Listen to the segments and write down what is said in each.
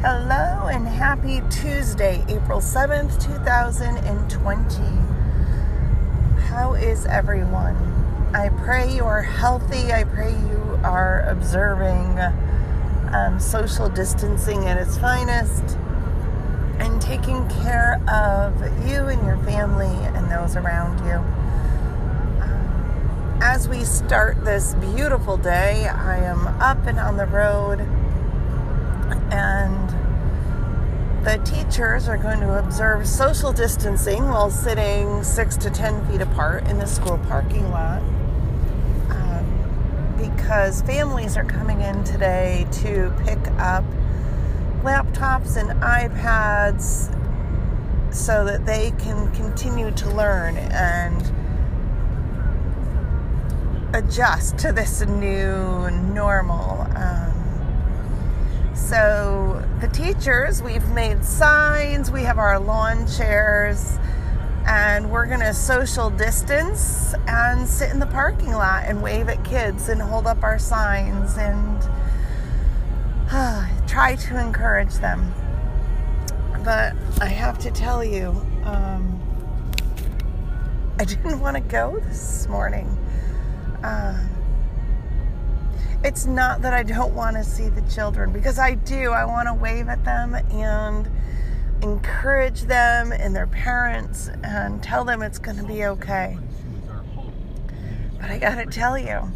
Hello and happy Tuesday, April 7th, 2020. How is everyone? I pray you are healthy. I pray you are observing um, social distancing at its finest and taking care of you and your family and those around you. Um, as we start this beautiful day, I am up and on the road and the teachers are going to observe social distancing while sitting six to ten feet apart in the school parking lot um, because families are coming in today to pick up laptops and iPads so that they can continue to learn and adjust to this new normal. Um, so, the teachers, we've made signs, we have our lawn chairs, and we're going to social distance and sit in the parking lot and wave at kids and hold up our signs and uh, try to encourage them. But I have to tell you, um, I didn't want to go this morning. Uh, it's not that I don't want to see the children because I do. I want to wave at them and encourage them and their parents and tell them it's going to be okay. But I got to tell you,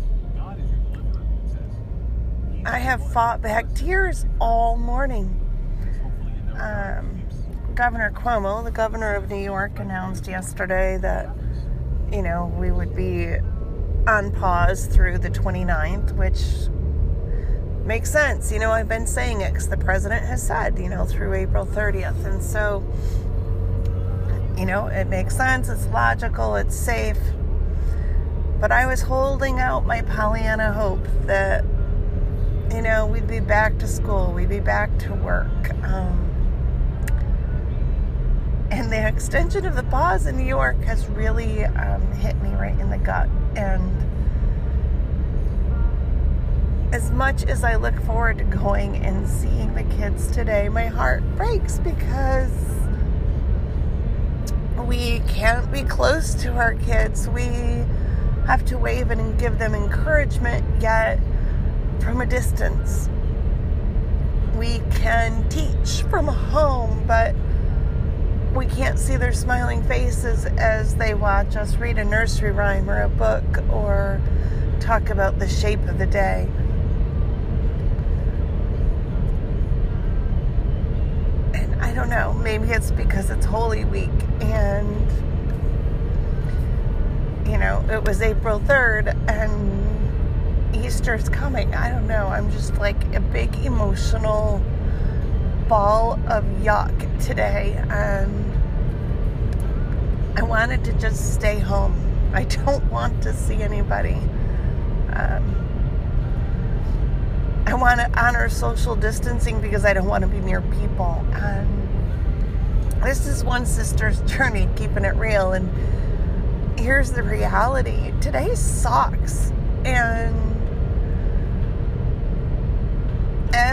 I have fought back tears all morning. Um, governor Cuomo, the governor of New York, announced yesterday that, you know, we would be on pause through the 29th, which makes sense. You know, I've been saying it because the president has said, you know, through April 30th. And so, you know, it makes sense. It's logical. It's safe. But I was holding out my Pollyanna hope that, you know, we'd be back to school, we'd be back to work. Um, and the extension of the pause in New York has really um, hit me right in the gut. And as much as I look forward to going and seeing the kids today, my heart breaks because we can't be close to our kids. We have to wave and give them encouragement, yet from a distance. We can teach from home, but we can't see their smiling faces as they watch us read a nursery rhyme or a book or talk about the shape of the day. And I don't know, maybe it's because it's Holy Week and, you know, it was April 3rd and Easter's coming. I don't know. I'm just like a big emotional ball of yuck today and I wanted to just stay home. I don't want to see anybody. Um, I want to honor social distancing because I don't want to be near people. And this is one sister's journey, keeping it real. And here's the reality today sucks. And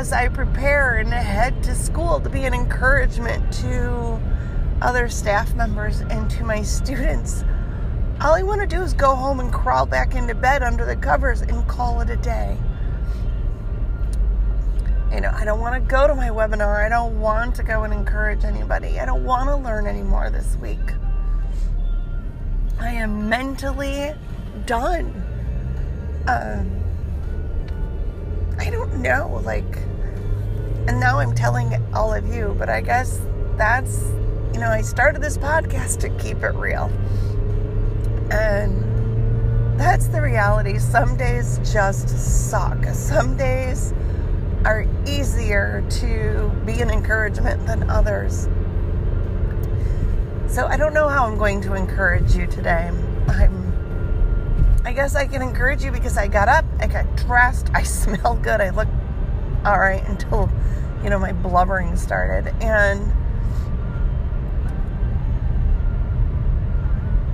as I prepare and head to school to be an encouragement to other staff members and to my students. All I want to do is go home and crawl back into bed under the covers and call it a day. You know, I don't want to go to my webinar. I don't want to go and encourage anybody. I don't want to learn anymore this week. I am mentally done. Um, I don't know, like, and now I'm telling all of you, but I guess that's, you know, I started this podcast to keep it real. And that's the reality. Some days just suck. Some days are easier to be an encouragement than others. So I don't know how I'm going to encourage you today. I'm I guess I can encourage you because I got up, I got dressed, I smell good, I look all right until, you know, my blubbering started. And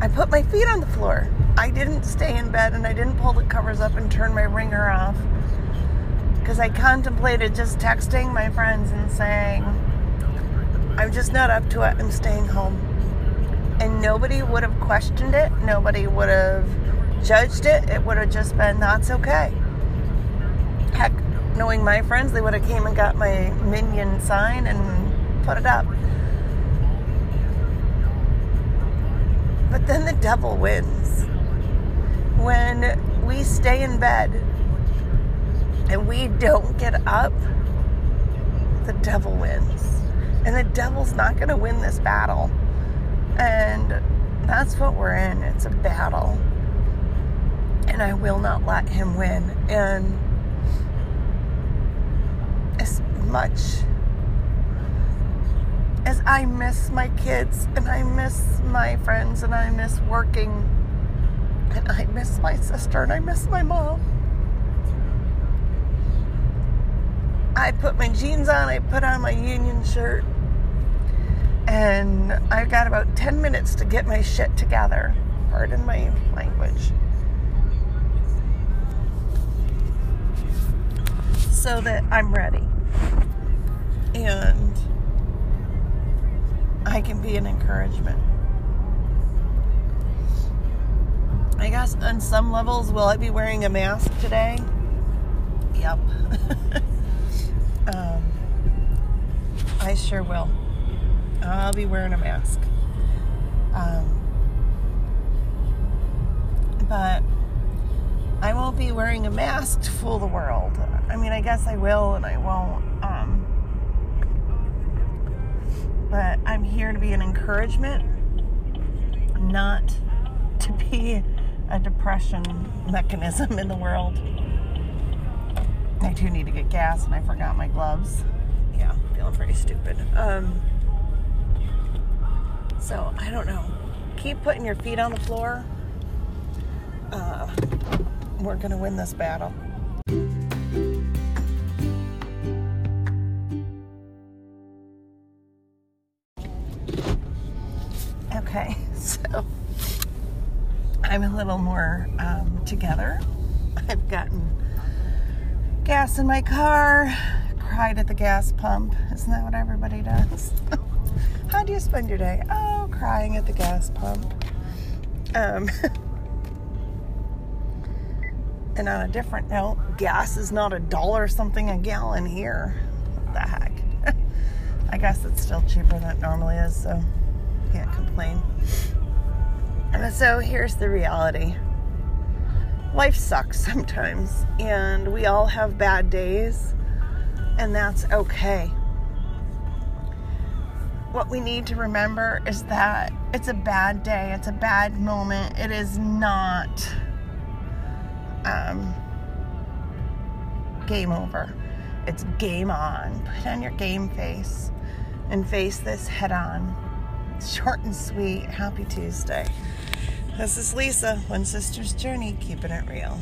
I put my feet on the floor. I didn't stay in bed and I didn't pull the covers up and turn my ringer off. Because I contemplated just texting my friends and saying, I'm just not up to it. I'm staying home. And nobody would have questioned it. Nobody would have judged it. It would have just been, that's okay. Heck, knowing my friends, they would have came and got my minion sign and put it up. But then the devil wins. When we stay in bed and we don't get up, the devil wins. And the devil's not going to win this battle. And that's what we're in. It's a battle. And I will not let him win. And as much as I miss my kids and I miss my friends and I miss working and I miss my sister and I miss my mom. I put my jeans on, I put on my union shirt, and I've got about 10 minutes to get my shit together. Pardon my language. So that I'm ready. And I can be an encouragement. I guess on some levels, will I be wearing a mask today? Yep. um, I sure will. I'll be wearing a mask. Um, but I won't be wearing a mask to fool the world. I mean, I guess I will and I won't. Um, but I'm here to be an encouragement, not to be a depression mechanism in the world. I do need to get gas and I forgot my gloves. Yeah, feeling pretty stupid. Um, so I don't know. Keep putting your feet on the floor. Uh, we're gonna win this battle. I'm a little more um, together. I've gotten gas in my car, cried at the gas pump. Isn't that what everybody does? How do you spend your day? Oh, crying at the gas pump. Um, and on a different note, gas is not a dollar something a gallon here. What the heck? I guess it's still cheaper than it normally is, so can't complain. So here's the reality life sucks sometimes, and we all have bad days, and that's okay. What we need to remember is that it's a bad day, it's a bad moment, it is not um, game over. It's game on. Put on your game face and face this head on. Short and sweet. Happy Tuesday. This is Lisa, One Sister's Journey, keeping it real.